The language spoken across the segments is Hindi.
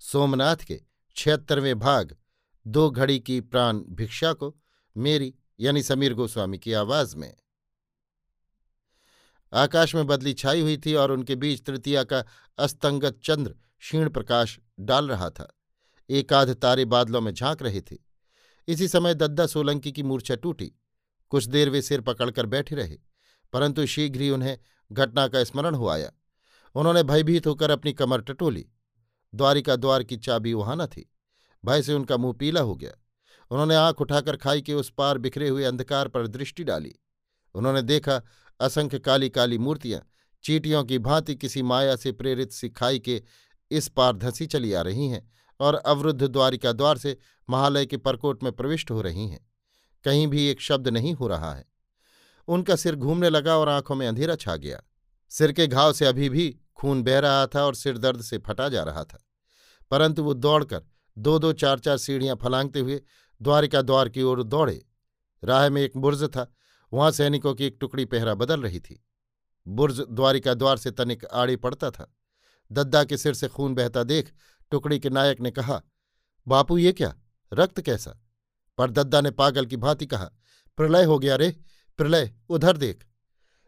सोमनाथ के छिहत्तरवें भाग, दो घड़ी की प्राण भिक्षा को मेरी, यानी समीर गोस्वामी की आवाज़ में। आकाश में बदली छाई हुई थी और उनके बीच तृतीया का अस्तंगत चंद्र क्षीण प्रकाश डाल रहा था। एक आध तारे बादलों में झाँक रहे थे। इसी समय दद्दा सोलंकी की मूर्छा टूटी। कुछ देर वे सिर पकड़कर बैठे रहे, परंतु शीघ्र ही उन्हें घटना का स्मरण हो आया। उन्होंने भयभीत होकर अपनी कमर टटोली। द्वारिका द्वार की चाबी वहाँ न थी। भय से उनका मुँह पीला हो गया। उन्होंने आँख उठाकर खाई के उस पार बिखरे हुए अंधकार पर दृष्टि डाली। उन्होंने देखा असंख्य काली काली मूर्तियाँ, चीटियों की भांति किसी माया से प्रेरित सी खाई के इस पार धंसी चली आ रही हैं और अवरुद्ध द्वारिका द्वार से महालय के परकोट में प्रविष्ट हो रही हैं। कहीं भी एक शब्द नहीं हो रहा है। उनका सिर घूमने लगा और आँखों में अंधेरा छा गया। सिर के घाव से अभी भी खून बह रहा था और सिर दर्द से फटा जा रहा था। परंतु वो दौड़कर दो दो चार चार सीढ़ियाँ फलांगते हुए द्वारिका द्वार की ओर दौड़े। राह में एक बुर्ज था। वहाँ सैनिकों की एक टुकड़ी पहरा बदल रही थी। बुर्ज द्वारिका द्वार से तनिक आड़े पड़ता था। दद्दा के सिर से खून बहता देख टुकड़ी के नायक ने कहा, बापू, ये क्या? रक्त कैसा? पर दद्दा ने पागल की भांति कहा, प्रलय हो गया रे, प्रलय, उधर देख।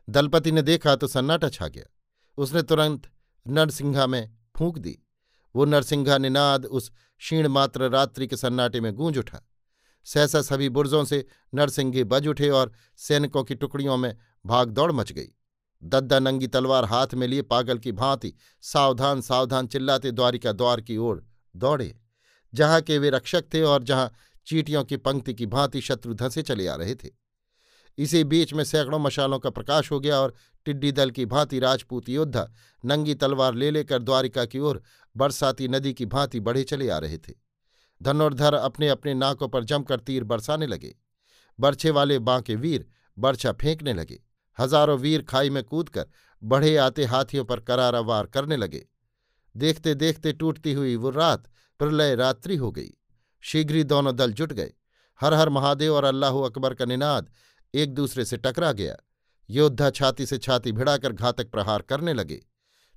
दलपति ने देखा तो सन्नाटा छा गया। उसने तुरंत नरसिंघा में फूंक दी। वो नरसिंघा निनाद उस क्षीण मात्र रात्रि के सन्नाटे में गूंज उठा। सहसा सभी बुर्जों से नरसिंघे बज उठे और सैनिकों की टुकड़ियों में भाग दौड़ मच गई। दद्दा नंगी तलवार हाथ में लिए पागल की भांति सावधान सावधान चिल्लाते द्वारिका द्वार की ओर दौड़े। जहाँ के वे रक्षक थे और जहाँ चीटियों की पंक्ति की भांति शत्रु धंसे चले आ रहे थे। इसी बीच में सैकड़ों मशालों का प्रकाश हो गया और टिड्डी दल की भांति राजपूत योद्धा नंगी तलवार ले लेकर द्वारिका की ओर बरसाती नदी की भांति बढ़े चले आ रहे थे। धनुर्धर अपने अपने नाकों पर जमकर तीर बरसाने लगे। बर्छे वाले बांके वीर बर्छा फेंकने लगे। हज़ारों वीर खाई में कूदकर बढ़े आते हाथियों पर करारा वार करने लगे। देखते देखते टूटती हुई वो रात प्रलय रात्रि हो गई। शीघ्र ही दोनों दल जुट गए। हर हर महादेव और अल्लाह अकबर का निनाद एक दूसरे से टकरा गया। योद्धा छाती से छाती भिड़ाकर घातक प्रहार करने लगे।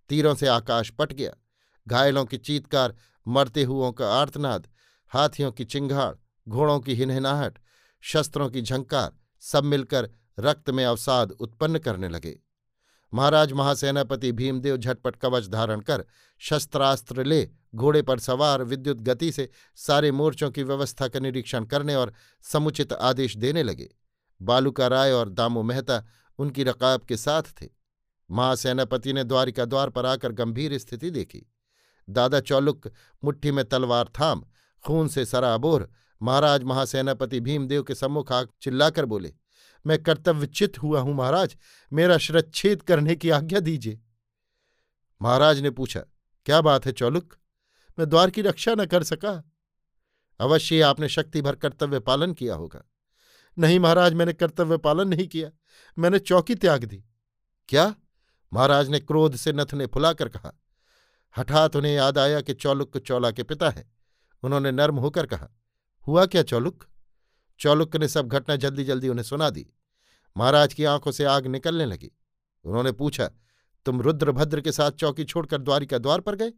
तीरों से आकाश पट गया। घायलों की चीतकार, मरते हुओं का आर्तनाद, हाथियों की चिंगाड़ घोड़ों की हिनहिनाहट, शस्त्रों की झंकार, सब मिलकर रक्त में अवसाद उत्पन्न करने लगे। महाराज महासेनापति भीमदेव झटपट कवच धारण कर शस्त्रास्त्र ले, घोड़े पर सवार विद्युत गति से सारे मोर्चों की व्यवस्था का निरीक्षण करने और समुचित आदेश देने लगे। बालूका राय और दामू मेहता उनकी रकाब के साथ थे। महासेनापति ने द्वारिका द्वार पर आकर गंभीर स्थिति देखी। दादा चौलुक, मुट्ठी में तलवार थाम, खून से सराबोर महाराज महासेनापति भीमदेव के सम्मुख आग चिल्लाकर बोले, मैं कर्तव्यचित हुआ हूँ महाराज, मेरा श्रच्छेद करने की आज्ञा दीजिए। महाराज ने पूछा, क्या बात है चौलुक? मैं द्वार की रक्षा न कर सका? अवश्य, आपने शक्ति भर कर्तव्य पालन किया होगा। नहीं महाराज, मैंने कर्तव्य पालन नहीं किया। मैंने चौकी त्याग दी। क्या? महाराज ने क्रोध से नथने फुलाकर कहा, हठात उन्हें याद आया कि चौलुक चौला के पिता हैं। उन्होंने नर्म होकर कहा, हुआ क्या चौलुक? चौलुक ने सब घटना जल्दी जल्दी उन्हें सुना दी। महाराज की आँखों से आग निकलने लगी। उन्होंने पूछा, तुम रुद्रभद्र के साथ चौकी छोड़कर द्वारिका द्वार पर गए?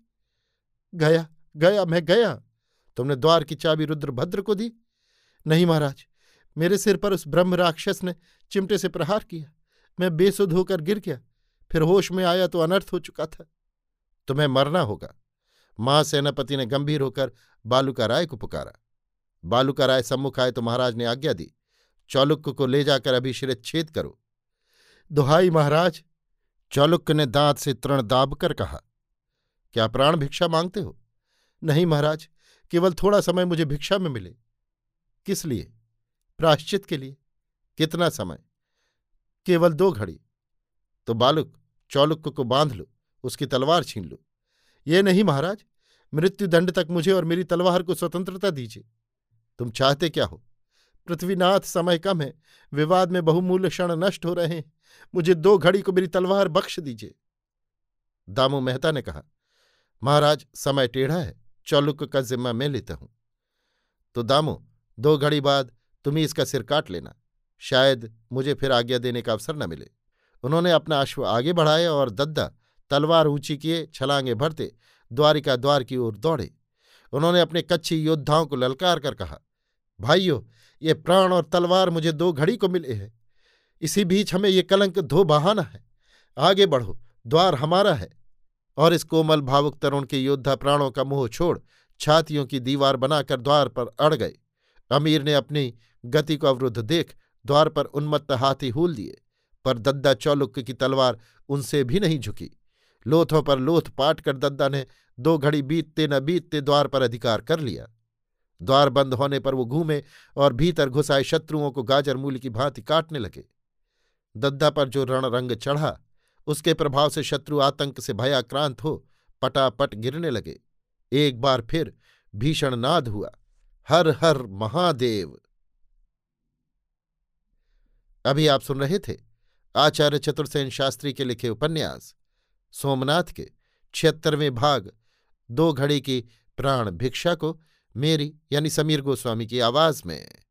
गया गया, मैं गया। तुमने द्वार की चाबी रुद्रभद्र को दी? नहीं महाराज मेरे सिर पर उस ब्रह्म राक्षस ने चिमटे से प्रहार किया। मैं बेसुध होकर गिर गया। फिर होश में आया तो अनर्थ हो चुका था। तुम्हें मरना होगा। माँ सेनापति ने गंभीर होकर बालूका राय को पुकारा। बालूका राय सम्मुख आए तो महाराज ने आज्ञा दी, चौलुक्य को ले जाकर अभिश्रित छेद करो। दुहाई महाराज, चौलुक्य ने दांत से तृण दाब कर कहा, क्या प्राण भिक्षा मांगते हो? नहीं महाराज, केवल थोड़ा समय मुझे भिक्षा में मिले। किस लिए? प्राश्चित के लिए। कितना समय? केवल दो घड़ी। तो बालुक, चौलुक्य को बाँध लो, उसकी तलवार छीन लो। ये नहीं महाराज, मृत्युदंड तक मुझे और मेरी तलवार को स्वतंत्रता दीजिए। तुम चाहते क्या हो? पृथ्वीनाथ समय कम है, विवाद में बहुमूल्य क्षण नष्ट हो रहे हैं। मुझे दो घड़ी को मेरी तलवार बख्श दीजिए। दामू मेहता ने कहा, महाराज, समय टेढ़ा है चौलुक का जिम्मा मैं लेता हूँ। तो दामो, दो घड़ी बाद तुम ही इसका सिर काट लेना। शायद मुझे फिर आज्ञा देने का अवसर न मिले। उन्होंने अपना अश्व आगे बढ़ाया और दद्दा, तलवार ऊँची किए, छलांगे भरते, द्वारिका द्वार की ओर दौड़े। उन्होंने अपने कच्ची योद्धाओं को ललकार कर कहा, भाइयों, ये प्राण और तलवार मुझे दो घड़ी को मिले हैं। इसी बीच हमें ये कलंक धो बहाना है। आगे बढ़ो, द्वार हमारा है। और इस कोमल भावुक तरुण के योद्धा प्राणों का मुँह छोड़, छातियों की दीवार बनाकर द्वार पर अड़ गए। अमीर ने अपनी गति को अवरुद्ध देख द्वार पर उन्मत्त हाथी हूल दिए, पर दद्दा चौलुक्य की तलवार उनसे भी नहीं झुकी। लोथों पर लोथ पाट कर दद्दा ने दो घड़ी बीतते न बीतते द्वार पर अधिकार कर लिया। द्वार बंद होने पर वो घूमे और भीतर घुसाए शत्रुओं को गाजर मूल की भांति काटने लगे। दद्दा पर जो रण रंग चढ़ा, उसके प्रभाव से शत्रु आतंक से भयाक्रांत हो पटापट गिरने लगे। एक बार फिर भीषण नाद हुआ। हर हर महादेव। अभी आप सुन रहे थे आचार्य चतुर्सेन शास्त्री के लिखे उपन्यास, सोमनाथ के छिहत्तरवें भाग, दो घड़ी की प्राण भिक्षा को मेरी यानी समीर गोस्वामी की आवाज़ में।